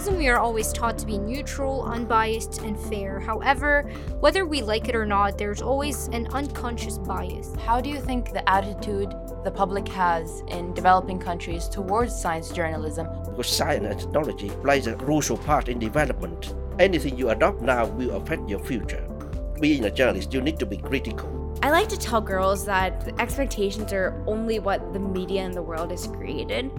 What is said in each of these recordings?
journalism, we are always taught to be neutral, unbiased, and fair. However, whether we like it or not, there's always an unconscious bias. How do you think the attitude the public has in developing countries towards science journalism? Because science and technology plays a crucial part in development. Anything you adopt now will affect your future. Being a journalist, you need to be critical. I like to tell girls that expectations are only what the media and the world has created.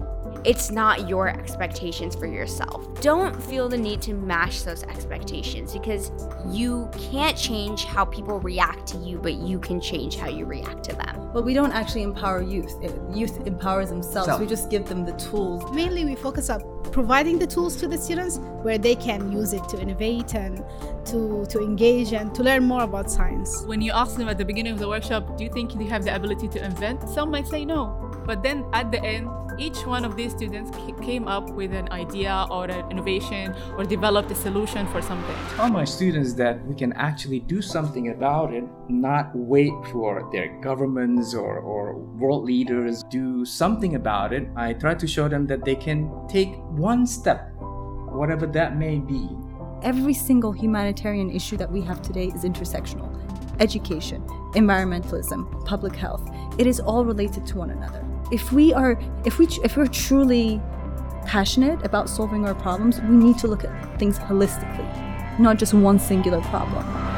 It's not your expectations for yourself. Don't feel the need to match those expectations because you can't change how people react to you, but you can change how you react to them. But we don't actually empower youth. Youth empowers themselves. Self. We just give them the tools. Mainly, we focus on providing the tools to the students where they can use it to innovate and to, to engage and to learn more about science. When you ask them at the beginning of the workshop, do you think you have the ability to invent? Some might say no. But then at the end, each one of these students came up with an idea or an innovation or developed a solution for something. Tell my students that we can actually do something about it, not wait for their governments or, or world leaders do something about it. I try to show them that they can take one step, whatever that may be. Every single humanitarian issue that we have today is intersectional education, environmentalism, public health. It is all related to one another if we are if we if we're truly passionate about solving our problems, we need to look at things holistically, not just one singular problem.